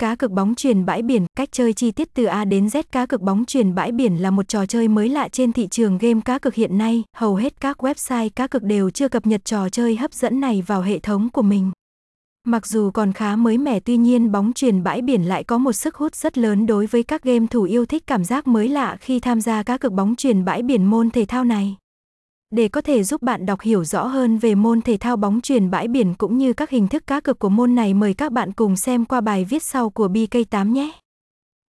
Cá cược bóng truyền bãi biển, cách chơi chi tiết từ A đến Z cá cược bóng truyền bãi biển là một trò chơi mới lạ trên thị trường game cá cược hiện nay, hầu hết các website cá cược đều chưa cập nhật trò chơi hấp dẫn này vào hệ thống của mình. Mặc dù còn khá mới mẻ tuy nhiên bóng truyền bãi biển lại có một sức hút rất lớn đối với các game thủ yêu thích cảm giác mới lạ khi tham gia cá cược bóng truyền bãi biển môn thể thao này. Để có thể giúp bạn đọc hiểu rõ hơn về môn thể thao bóng chuyền bãi biển cũng như các hình thức cá cược của môn này, mời các bạn cùng xem qua bài viết sau của BK8 nhé.